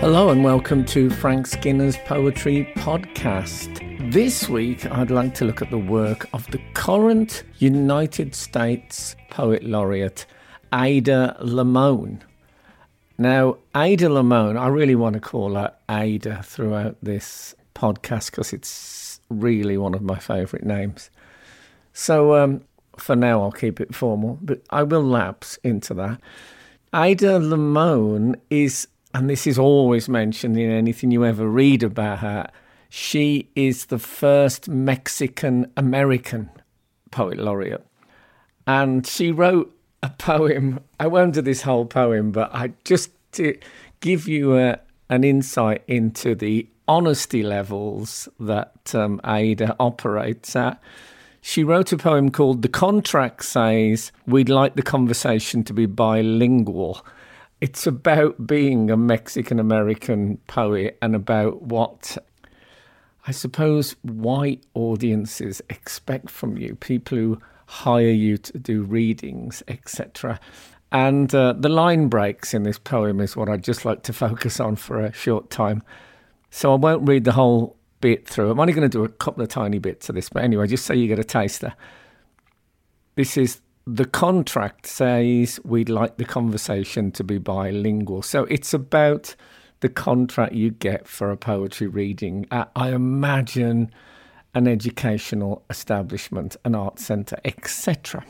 Hello and welcome to Frank Skinner's Poetry Podcast. This week, I'd like to look at the work of the current United States Poet Laureate, Ada Limon. Now, Ada Limon, I really want to call her Ada throughout this podcast because it's really one of my favourite names. So, um, for now, I'll keep it formal, but I will lapse into that. Ada Limon is and this is always mentioned in anything you ever read about her, she is the first Mexican American poet laureate. And she wrote a poem. I won't do this whole poem, but I just to give you a, an insight into the honesty levels that um, Ada operates at. She wrote a poem called The Contract Says We'd Like the Conversation to Be Bilingual it's about being a Mexican American poet and about what I suppose white audiences expect from you, people who hire you to do readings, etc. And uh, the line breaks in this poem is what I'd just like to focus on for a short time. So I won't read the whole bit through. I'm only going to do a couple of tiny bits of this, but anyway, just so you get a taster. This is the contract says we'd like the conversation to be bilingual. So it's about the contract you get for a poetry reading I imagine, an educational establishment, an art centre, etc.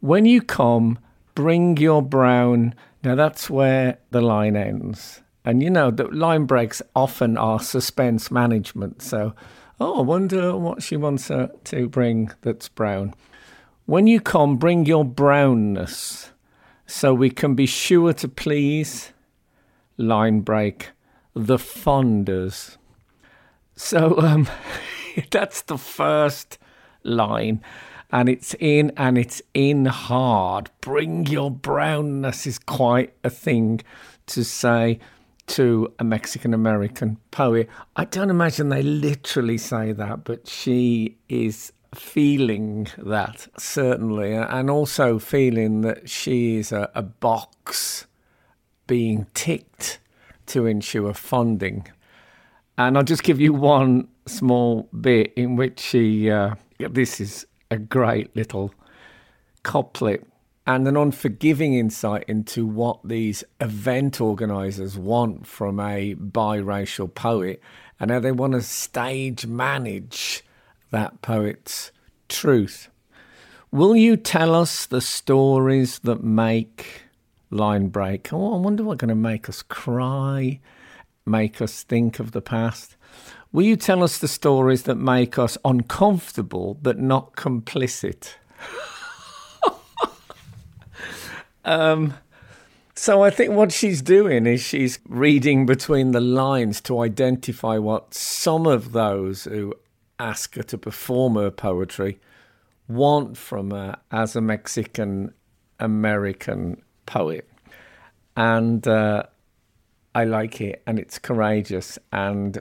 When you come, bring your brown. Now that's where the line ends. And you know, the line breaks often are suspense management. So, oh, I wonder what she wants to bring that's brown. When you come, bring your brownness so we can be sure to please. Line break, the fonders. So um, that's the first line. And it's in and it's in hard. Bring your brownness is quite a thing to say to a Mexican American poet. I don't imagine they literally say that, but she is feeling that certainly, and also feeling that she is a, a box being ticked to ensure funding. And I'll just give you one small bit in which she, uh, this is a great little couplet and an unforgiving insight into what these event organisers want from a biracial poet and how they want to stage manage that poet's truth. Will you tell us the stories that make line break? Oh, I wonder what's going to make us cry, make us think of the past. Will you tell us the stories that make us uncomfortable but not complicit? um, so I think what she's doing is she's reading between the lines to identify what some of those who ask her to perform her poetry want from her as a Mexican American poet. And uh, I like it, and it's courageous and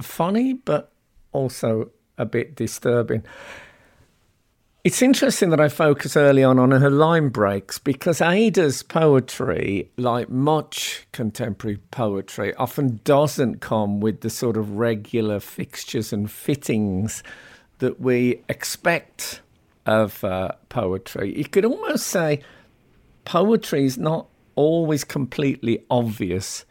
funny, but also a bit disturbing. It's interesting that I focus early on on her line breaks because Ada's poetry, like much contemporary poetry, often doesn't come with the sort of regular fixtures and fittings that we expect of uh, poetry. You could almost say poetry is not always completely obvious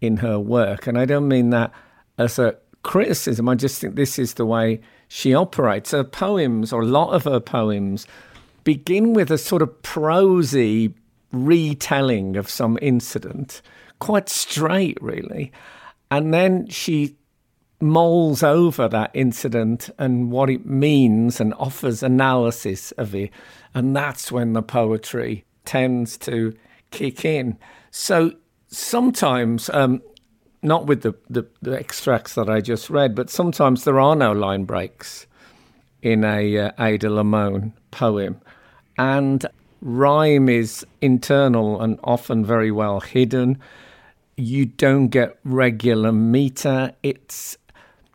in her work. And I don't mean that as a criticism, I just think this is the way she operates. Her poems, or a lot of her poems, begin with a sort of prosy retelling of some incident, quite straight, really. And then she mulls over that incident and what it means and offers analysis of it. And that's when the poetry tends to kick in. So sometimes um, not with the, the, the, extracts that I just read, but sometimes there are no line breaks in a uh, Ada Limon poem. And rhyme is internal and often very well hidden. You don't get regular meter. It's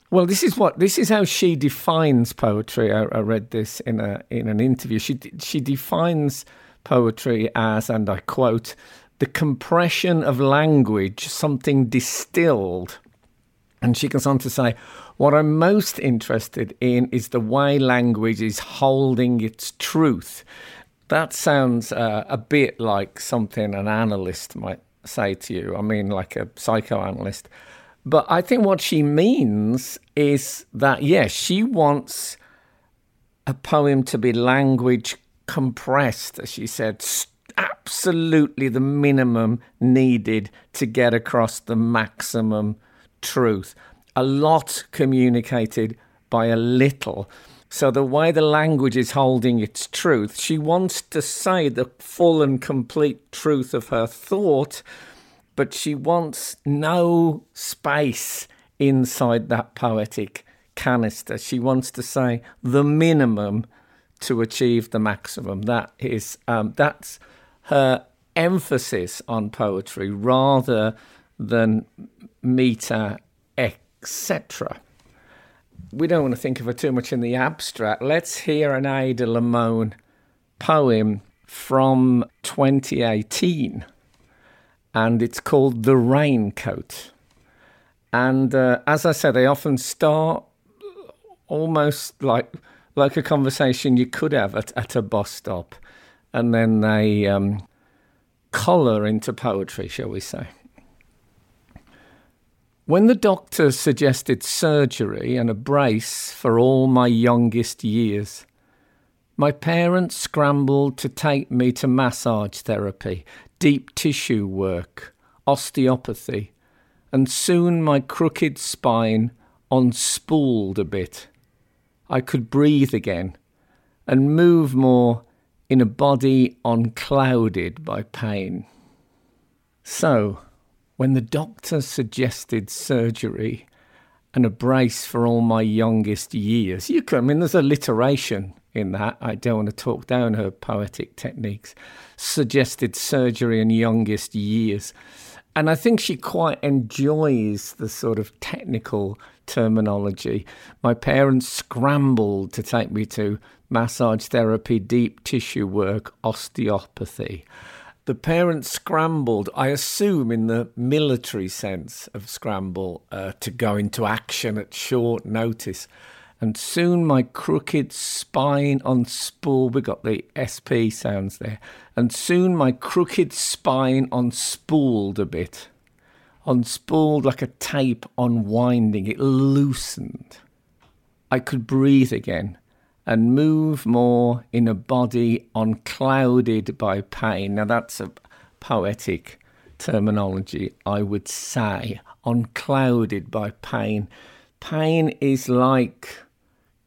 well, this is what this is how she defines poetry. I, I read this in a in an interview. She she defines poetry as, and I quote, the compression of language, something distilled. And she goes on to say, What I'm most interested in is the way language is holding its truth. That sounds uh, a bit like something an analyst might say to you. I mean, like a psychoanalyst. But I think what she means is that, yes, she wants a poem to be language compressed, as she said, absolutely the minimum needed to get across the maximum truth. A lot communicated by a little. So, the way the language is holding its truth, she wants to say the full and complete truth of her thought, but she wants no space inside that poetic canister. She wants to say the minimum to achieve the maximum. That is, um, that's her emphasis on poetry rather than meter, etc. We don't want to think of her too much in the abstract. Let's hear an Ada Limon poem from 2018, and it's called The Raincoat. And uh, as I said, they often start almost like like a conversation you could have at, at a bus stop and then they um, collar into poetry, shall we say. When the doctor suggested surgery and a brace for all my youngest years, my parents scrambled to take me to massage therapy, deep tissue work, osteopathy, and soon my crooked spine unspooled a bit. I could breathe again and move more in a body unclouded by pain. So, when the doctor suggested surgery and a brace for all my youngest years, you can, I mean, there's alliteration in that. I don't want to talk down her poetic techniques. Suggested surgery and youngest years. And I think she quite enjoys the sort of technical terminology. My parents scrambled to take me to massage therapy, deep tissue work, osteopathy. The parents scrambled, I assume, in the military sense of scramble, uh, to go into action at short notice. And soon my crooked spine on spool, we got the SP sounds there, and soon my crooked spine on unspooled a bit. Unspooled like a tape unwinding, it loosened. I could breathe again and move more in a body unclouded by pain. Now, that's a poetic terminology, I would say, unclouded by pain. Pain is like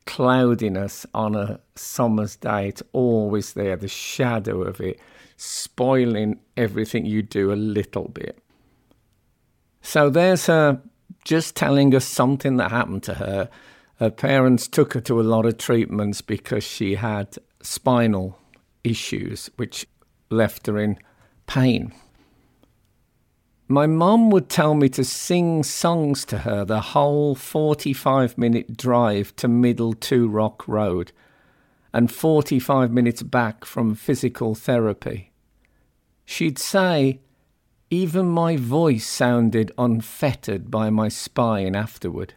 cloudiness on a summer's day. It's always there, the shadow of it, spoiling everything you do a little bit. So there's her just telling us something that happened to her her parents took her to a lot of treatments because she had spinal issues, which left her in pain. My mum would tell me to sing songs to her the whole 45 minute drive to Middle Two Rock Road and 45 minutes back from physical therapy. She'd say, even my voice sounded unfettered by my spine afterward.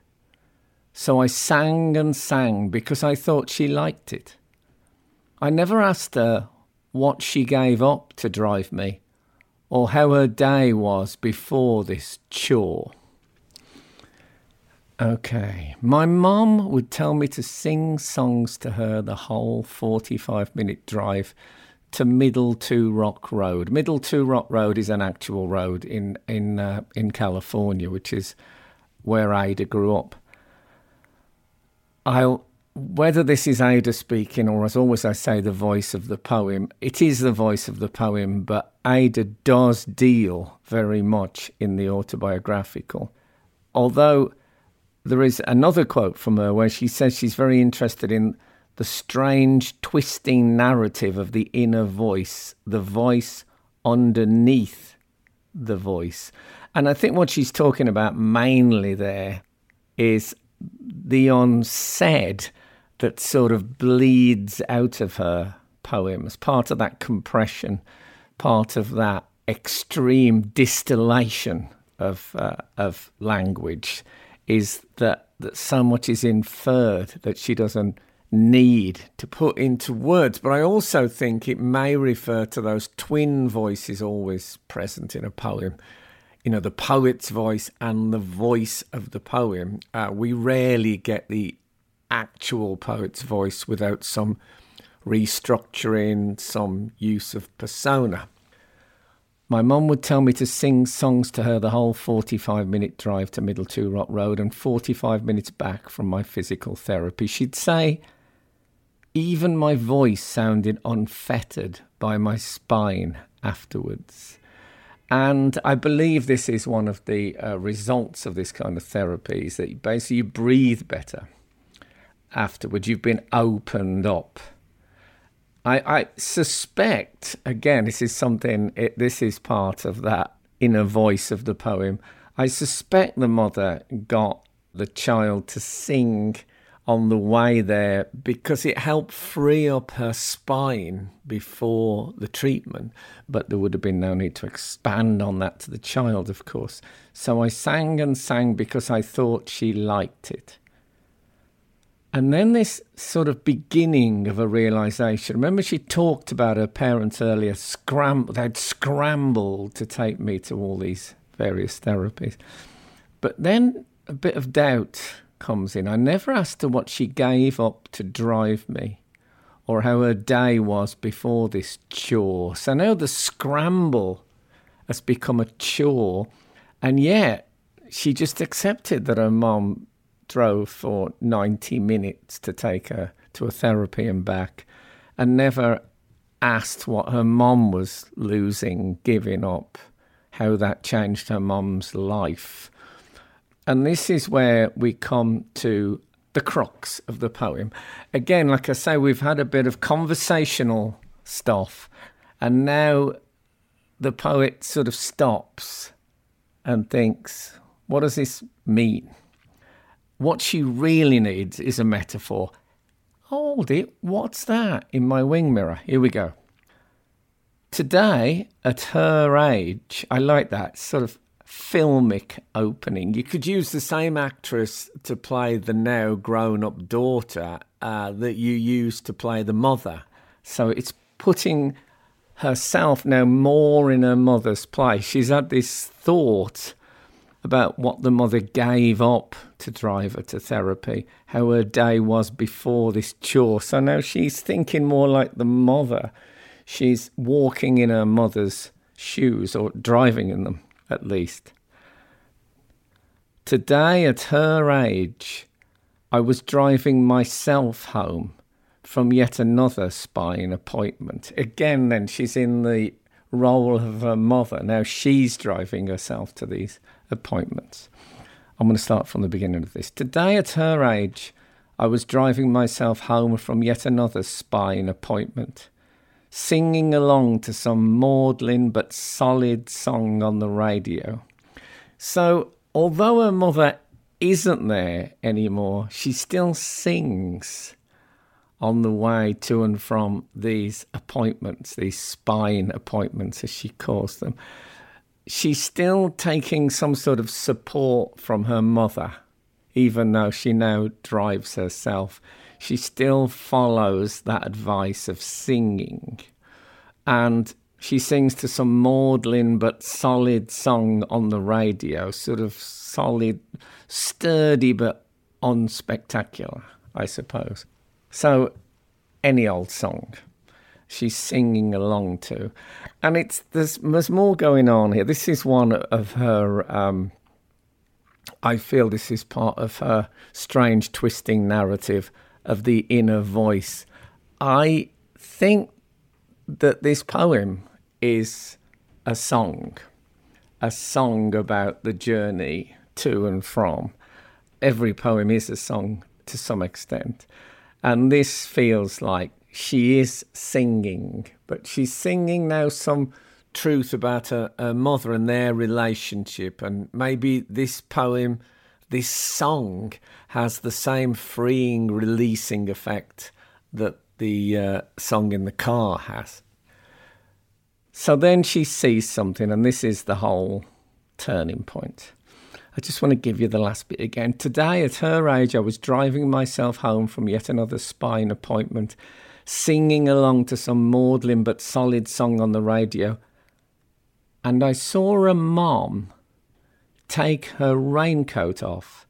So I sang and sang because I thought she liked it. I never asked her what she gave up to drive me or how her day was before this chore. Okay, my mum would tell me to sing songs to her the whole 45 minute drive to Middle Two Rock Road. Middle Two Rock Road is an actual road in in uh, in California, which is where Ada grew up. I'll whether this is Ada speaking or, as always I say, the voice of the poem, it is the voice of the poem, but Ada does deal very much in the autobiographical. Although there is another quote from her where she says she's very interested in the strange, twisting narrative of the inner voice, the voice underneath the voice. And I think what she's talking about mainly there is the unsaid that sort of bleeds out of her poems, part of that compression, part of that extreme distillation of uh, of language is that that so much is inferred that she doesn't need to put into words. But I also think it may refer to those twin voices always present in a poem. You know, the poet's voice and the voice of the poem. Uh, we rarely get the actual poet's voice without some restructuring, some use of persona. My mum would tell me to sing songs to her the whole 45 minute drive to Middle Two Rock Road and 45 minutes back from my physical therapy. She'd say, even my voice sounded unfettered by my spine afterwards. And I believe this is one of the uh, results of this kind of therapy is that basically you breathe better afterwards. You've been opened up. I, I suspect, again, this is something, it, this is part of that inner voice of the poem. I suspect the mother got the child to sing on the way there because it helped free up her spine before the treatment. But there would have been no need to expand on that to the child, of course. So I sang and sang because I thought she liked it. And then this sort of beginning of a realization. Remember, she talked about her parents earlier. Scram- they'd scrambled to take me to all these various therapies. But then a bit of doubt comes in. I never asked her what she gave up to drive me or how her day was before this chore. So now the scramble has become a chore, and yet she just accepted that her mom drove for 90 minutes to take her to a therapy and back and never asked what her mom was losing, giving up, how that changed her mom's life. And this is where we come to the crux of the poem. Again, like I say, we've had a bit of conversational stuff, and now the poet sort of stops and thinks, what does this mean? What she really needs is a metaphor. Hold it, what's that in my wing mirror? Here we go. Today, at her age, I like that sort of filmic opening. You could use the same actress to play the now grown up daughter uh, that you used to play the mother. So it's putting herself now more in her mother's place. She's had this thought about what the mother gave up to drive her to therapy, how her day was before this chore. So now she's thinking more like the mother. She's walking in her mother's shoes or driving in them at least. Today, at her age, I was driving myself home from yet another spine appointment. Again, then she's in the role of her mother. Now she's driving herself to these appointments. I'm going to start from the beginning of this. Today, at her age, I was driving myself home from yet another spine appointment singing along to some maudlin but solid song on the radio. So, although her mother isn't there anymore, she still sings on the way to and from these appointments, these spine appointments, as she calls them. She's still taking some sort of support from her mother, even though she now drives herself she still follows that advice of singing. And she sings to some maudlin but solid song on the radio, sort of solid, sturdy but unspectacular, I suppose. So, any old song she's singing along to. And it's there's, there's more going on here. This is one of her. Um, I feel this is part of her strange twisting narrative of the inner voice. I think that this poem is a song, a song about the journey to and from. Every poem is a song to some extent. And this feels like she is singing, but she's singing now some truth about her, her mother and their relationship. And maybe this poem this song has the same freeing, releasing effect that the uh, song in the car has. So then she sees something, and this is the whole turning point. I just want to give you the last bit again. Today, at her age, I was driving myself home from yet another spine appointment, singing along to some maudlin but solid song on the radio, and I saw a mom take her raincoat off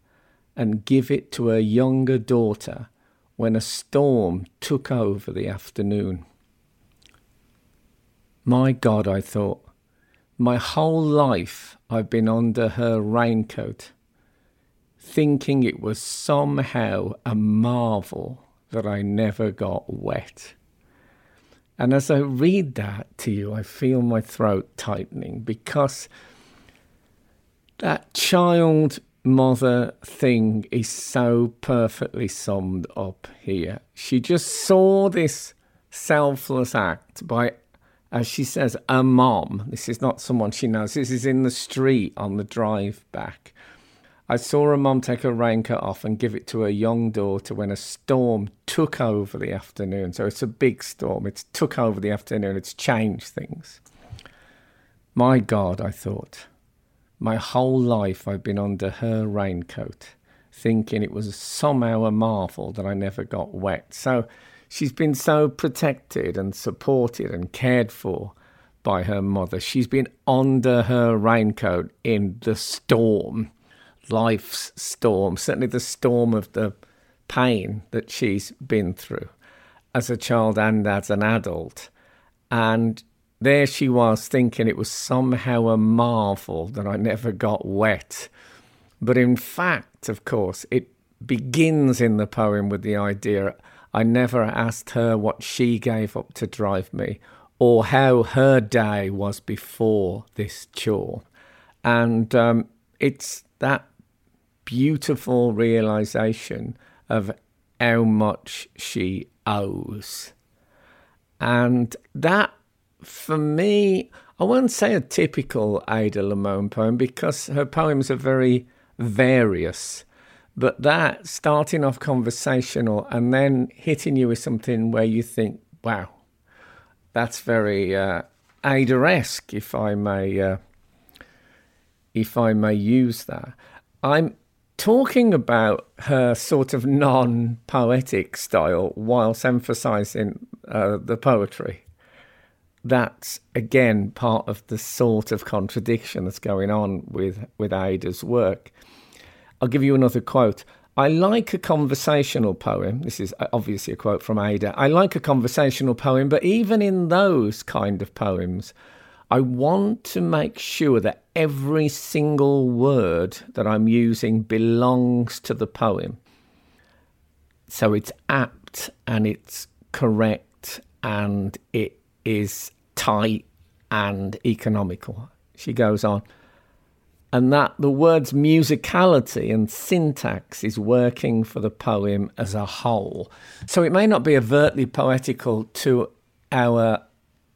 and give it to her younger daughter when a storm took over the afternoon. My God, I thought, my whole life I've been under her raincoat, thinking it was somehow a marvel that I never got wet. And as I read that to you, I feel my throat tightening because that child mother thing is so perfectly summed up here. She just saw this selfless act by as she says, a mom. This is not someone she knows. This is in the street on the drive back. I saw a mom take her raincoat off and give it to her young daughter when a storm took over the afternoon. So it's a big storm. It's took over the afternoon. It's changed things. My God, I thought. My whole life I've been under her raincoat, thinking it was somehow a marvel that I never got wet. So She's been so protected and supported and cared for by her mother. She's been under her raincoat in the storm, life's storm, certainly the storm of the pain that she's been through as a child and as an adult. And there she was thinking it was somehow a marvel that I never got wet. But in fact, of course, it begins in the poem with the idea I never asked her what she gave up to drive me or how her day was before this chore. And um, it's that beautiful realization of how much she owes. And that, for me, I won't say a typical Ada Limon poem because her poems are very various. But that starting off conversational and then hitting you with something where you think, wow, that's very uh, Ada-esque, if I may, uh, if I may use that. I'm talking about her sort of non-poetic style whilst emphasising uh, the poetry. That's again part of the sort of contradiction that's going on with with Ada's work. I'll give you another quote. I like a conversational poem. This is uh, obviously a quote from Ada. I like a conversational poem, but even in those kind of poems, I want to make sure that every single word that I'm using belongs to the poem. So it's apt and it's correct and it is tight and economical. She goes on and that the word's musicality and syntax is working for the poem as a whole. So it may not be overtly poetical to our,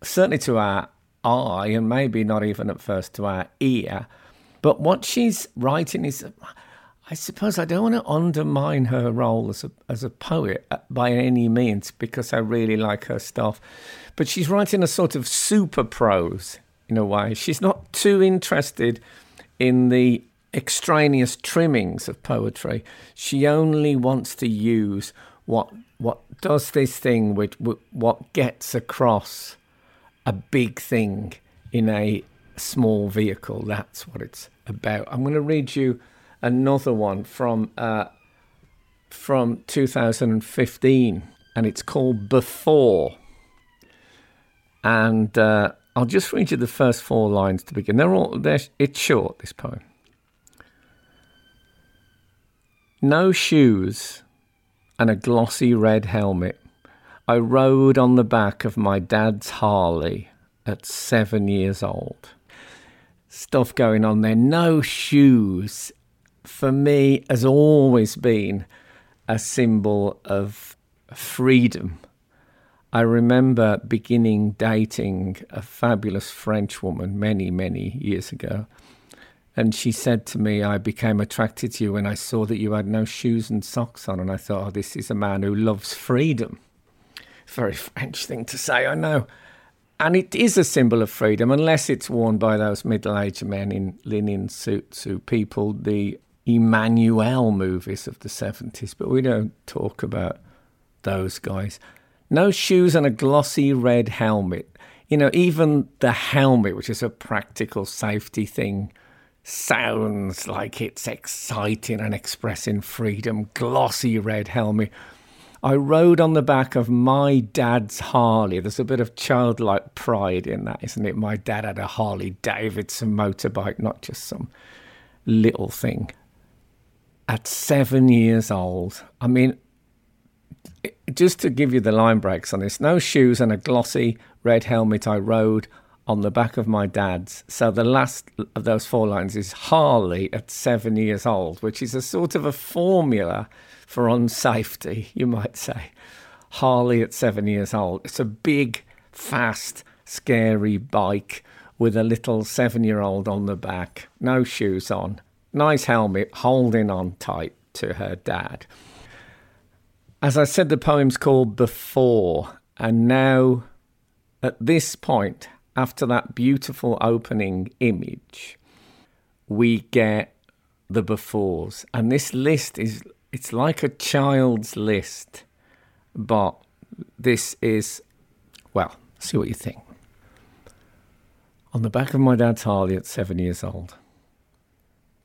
certainly to our eye, and maybe not even at first to our ear, but what she's writing is. I suppose I don't want to undermine her role as a as a poet by any means because I really like her stuff, but she's writing a sort of super prose in a way. She's not too interested in the extraneous trimmings of poetry. She only wants to use what what does this thing with what gets across a big thing in a small vehicle. That's what it's about. I'm going to read you another one from uh, from 2015, and it's called Before. And uh, I'll just read you the first four lines to begin. They're all they're, it's short. This poem. No shoes and a glossy red helmet. I rode on the back of my dad's Harley at seven years old. Stuff going on there. No shoes for me has always been a symbol of freedom I remember beginning dating a fabulous French woman many, many years ago. And she said to me, I became attracted to you when I saw that you had no shoes and socks on. And I thought, oh, this is a man who loves freedom. Very French thing to say, I know. and it is a symbol of freedom, unless it's worn by those middle aged men in linen suits who people the Emmanuelle movies of the 70s. But we don't talk about those guys. No shoes and a glossy red helmet. You know, even the helmet, which is a practical safety thing, sounds like it's exciting and expressing freedom. Glossy red helmet. I rode on the back of my dad's Harley. There's a bit of childlike pride in that, isn't it? My dad had a Harley Davidson motorbike, not just some little thing. At seven years old, I mean, just to give you the line breaks on this, no shoes and a glossy red helmet I rode on the back of my dad's. So the last of those four lines is Harley at seven years old, which is a sort of a formula for unsafety, you might say. Harley at seven years old. It's a big, fast, scary bike with a little seven year old on the back, no shoes on, nice helmet, holding on tight to her dad. As I said, the poem's called Before, and now at this point, after that beautiful opening image, we get the befores. And this list is it's like a child's list, but this is, well, see what you think. On the back of my dad's Harley at seven years old,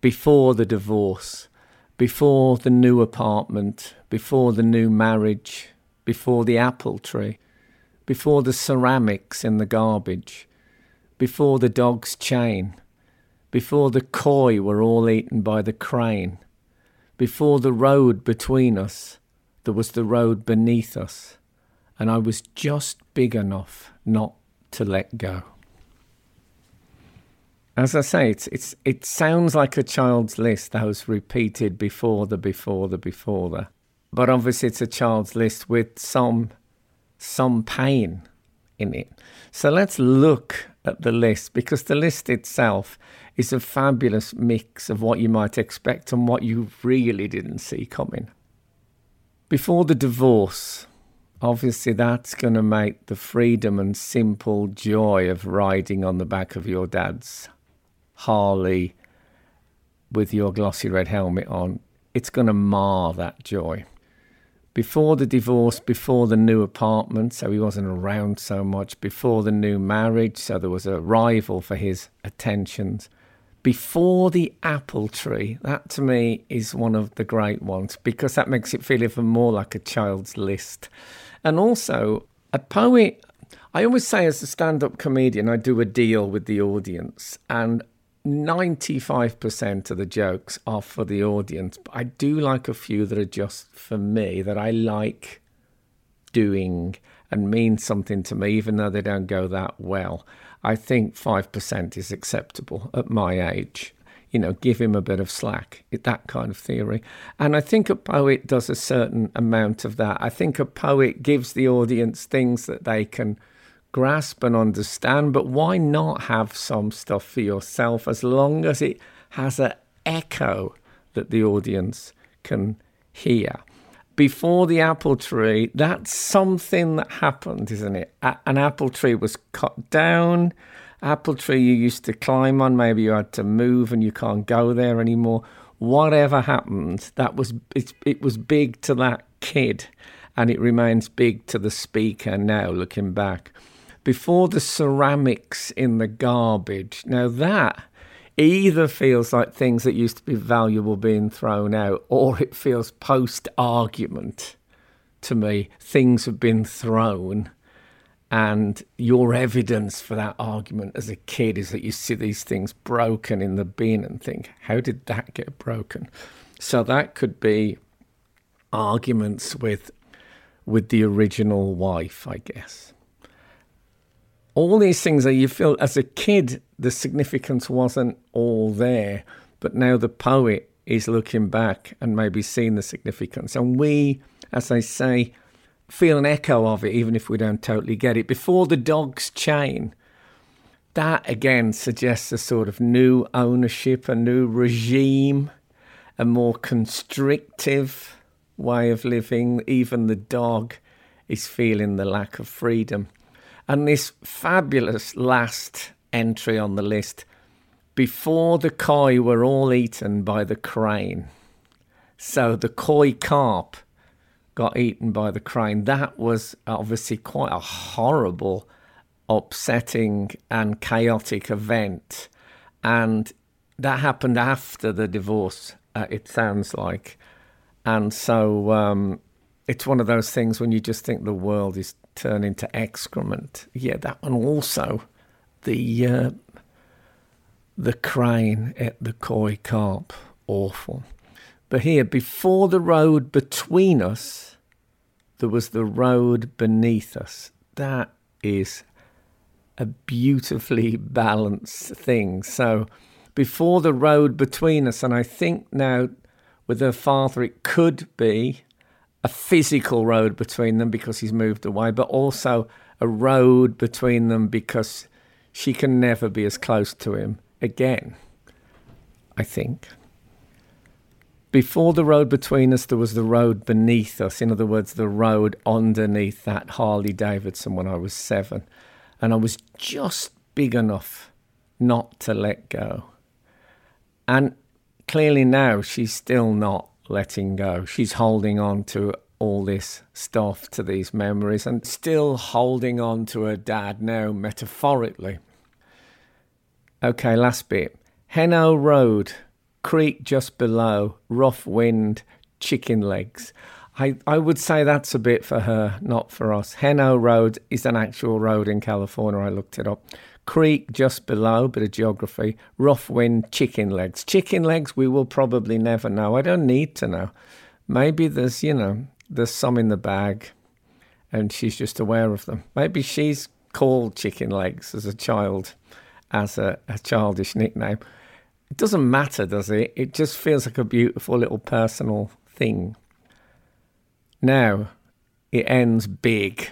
before the divorce, before the new apartment, before the new marriage, before the apple tree, before the ceramics in the garbage, before the dog's chain, before the koi were all eaten by the crane, before the road between us, there was the road beneath us, and I was just big enough not to let go. As I say, it's, it's, it sounds like a child's list was repeated before the, before the, before the. But obviously, it's a child's list with some, some pain in it. So let's look at the list because the list itself is a fabulous mix of what you might expect and what you really didn't see coming. Before the divorce, obviously that's going to make the freedom and simple joy of riding on the back of your dad's Harley with your glossy red helmet on, it's going to mar that joy. Before the divorce, before the new apartment, so he wasn't around so much, before the new marriage, so there was a rival for his attentions before the apple tree. That to me is one of the great ones because that makes it feel even more like a child's list. And also, a poet, I always say as a stand up comedian, I do a deal with the audience, and 95% of the jokes are for the audience. But I do like a few that are just for me that I like doing and mean something to me, even though they don't go that well. I think 5% is acceptable at my age. You know, give him a bit of slack, that kind of theory. And I think a poet does a certain amount of that. I think a poet gives the audience things that they can grasp and understand, but why not have some stuff for yourself as long as it has an echo that the audience can hear? before the apple tree, that's something that happened, isn't it? A- an apple tree was cut down. Apple tree you used to climb on, maybe you had to move and you can't go there anymore. Whatever happened, that was it, it was big to that kid, and it remains big to the speaker now. Looking back, before the ceramics in the garbage. Now that either feels like things that used to be valuable being thrown out, or it feels post argument to me. Things have been thrown, and your evidence for that argument as a kid is that you see these things broken in the bin and think, how did that get broken? So that could be arguments with with the original wife, I guess all these things that you feel as a kid, the significance wasn't all there, but now the poet is looking back and maybe seeing the significance. And we, as I say, feel an echo of it, even if we don't totally get it. Before the dog's chain, that again suggests a sort of new ownership, a new regime, a more constrictive way of living. Even the dog is feeling the lack of freedom. And this fabulous last entry on the list before the koi were all eaten by the crane. So the koi carp got eaten by the crane. That was obviously quite a horrible, upsetting, and chaotic event. And that happened after the divorce, uh, it sounds like. And so um, it's one of those things when you just think the world is turning into excrement. Yeah, that one also. The uh, the crane at the koi carp, awful. But here, before the road between us, there was the road beneath us. That is a beautifully balanced thing. So, before the road between us, and I think now with her father, it could be a physical road between them because he's moved away, but also a road between them because she can never be as close to him again, I think. Before the road between us, there was the road beneath us. In other words, the road underneath that Harley Davidson when I was seven. And I was just big enough not to let go. And clearly now she's still not letting go. She's holding on to all this stuff, to these memories, and still holding on to her dad now, metaphorically. Okay, last bit. Henno Road, creek just below, rough wind, chicken legs. I, I would say that's a bit for her, not for us. Henno Road is an actual road in California. I looked it up. Creek just below, bit of geography. Rough wind, chicken legs. Chicken legs, we will probably never know. I don't need to know. Maybe there's, you know, there's some in the bag and she's just aware of them. Maybe she's called chicken legs as a child, as a, a childish nickname. It doesn't matter, does it? It just feels like a beautiful little personal thing. Now, it ends big.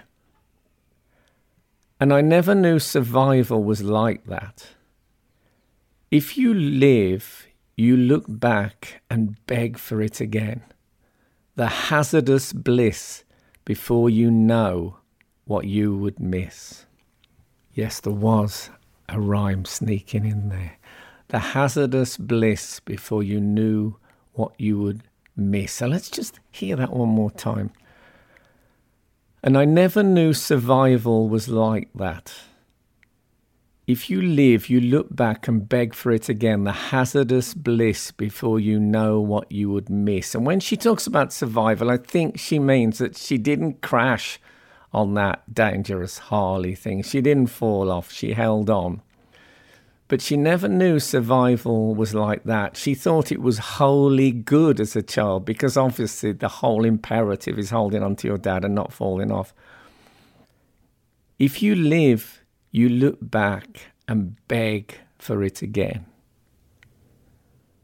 And I never knew survival was like that. If you live, you look back and beg for it again. The hazardous bliss before you know what you would miss. Yes, there was a rhyme sneaking in there. The hazardous bliss before you knew what you would miss. So let's just hear that one more time. And I never knew survival was like that. If you live, you look back and beg for it again, the hazardous bliss before you know what you would miss. And when she talks about survival, I think she means that she didn't crash on that dangerous Harley thing. She didn't fall off, she held on. But she never knew survival was like that. She thought it was wholly good as a child because obviously the whole imperative is holding on to your dad and not falling off. If you live, you look back and beg for it again.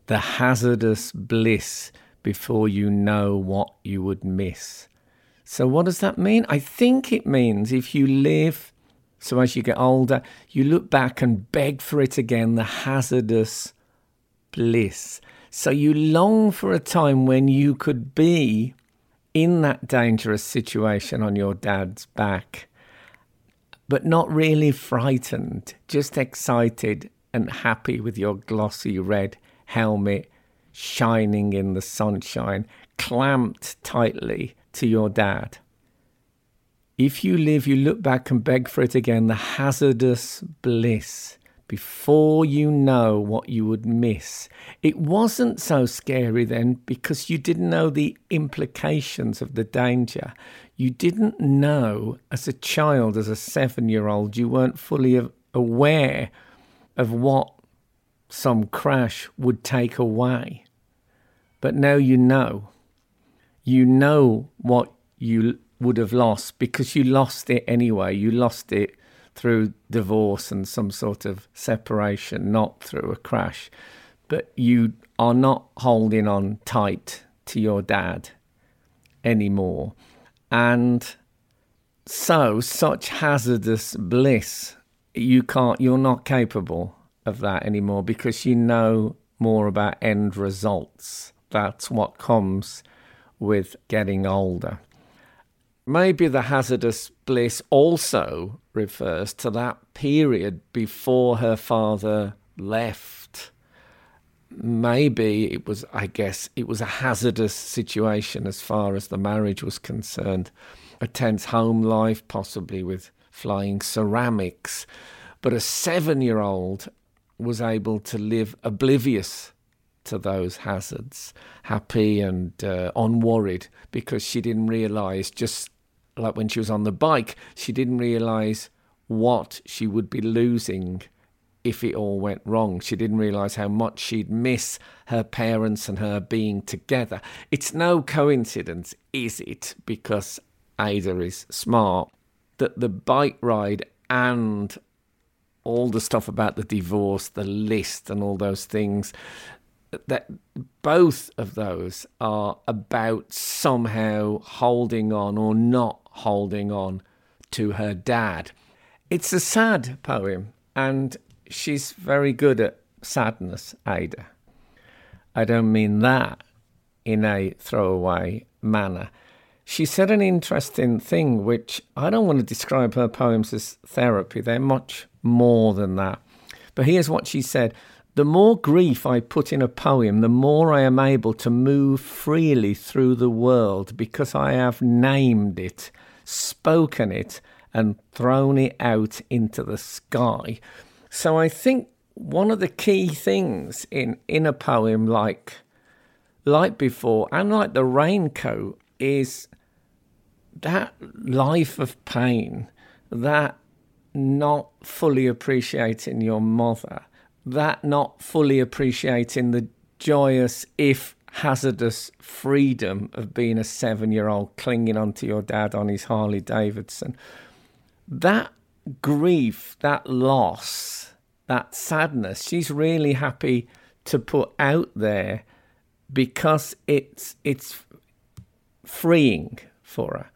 The hazardous bliss before you know what you would miss. So, what does that mean? I think it means if you live so as you get older, you look back and beg for it again, the hazardous bliss. So you long for a time when you could be in that dangerous situation on your dad's back, but not really frightened, just excited and happy with your glossy red helmet shining in the sunshine, clamped tightly to your dad. If you live, you look back and beg for it again, the hazardous bliss before you know what you would miss. It wasn't so scary then because you didn't know the implications of the danger. You didn't know as a child, as a seven year old, you weren't fully aware of what some crash would take away. But now you know. You know what you would have lost because you lost it anyway. You lost it through divorce and some sort of separation, not through a crash. But you are not holding on tight to your dad anymore. And so, such hazardous bliss, you can't, you're not capable of that anymore because you know more about end results. That's what comes with getting older. Maybe the hazardous bliss also refers to that period before her father left. Maybe it was, I guess, it was a hazardous situation as far as the marriage was concerned. A tense home life, possibly with flying ceramics. But a seven year old was able to live oblivious to those hazards, happy and uh, unworried, because she didn't realize, just like when she was on the bike, she didn't realize what she would be losing if it all went wrong. She didn't realize how much she'd miss her parents and her being together. It's no coincidence, is it? Because Ada is smart, that the bike ride and all the stuff about the divorce, the list, and all those things that both of those are about somehow holding on or not holding on to her dad. It's a sad poem, and she's very good at sadness, Ada. I don't mean that in a throwaway manner. She said an interesting thing, which I don't want to describe her poems as therapy, they're much more than that. But here's what she said the more grief I put in a poem, the more I am able to move freely through the world because I have named it, spoken it, and thrown it out into the sky. So I think one of the key things in, in a poem like like before and like the raincoat is that life of pain, that not fully appreciating your mother that not fully appreciating the joyous, if hazardous, freedom of being a seven year old clinging onto your dad on his Harley Davidson. That grief, that loss, that sadness, she's really happy to put out there because it's it's freeing for her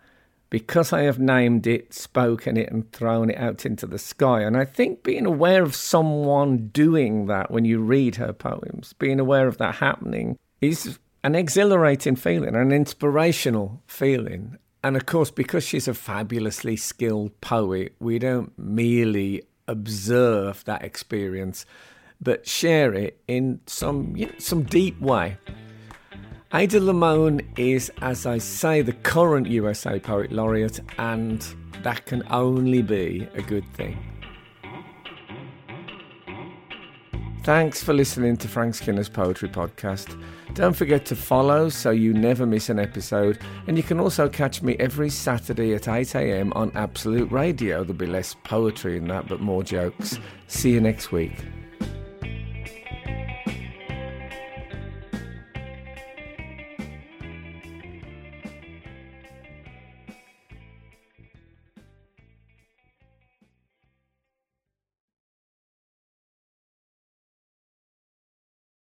because I have named it, spoken it, and thrown it out into the sky. And I think being aware of someone doing that when you read her poems, being aware of that happening, is an exhilarating feeling, an inspirational feeling. And of course, because she's a fabulously skilled poet, we don't merely observe that experience, but share it in some you know, some deep way. Ada Limon is, as I say, the current USA Poet Laureate, and that can only be a good thing. Thanks for listening to Frank Skinner's Poetry Podcast. Don't forget to follow so you never miss an episode, and you can also catch me every Saturday at 8am on Absolute Radio. There'll be less poetry in that, but more jokes. See you next week.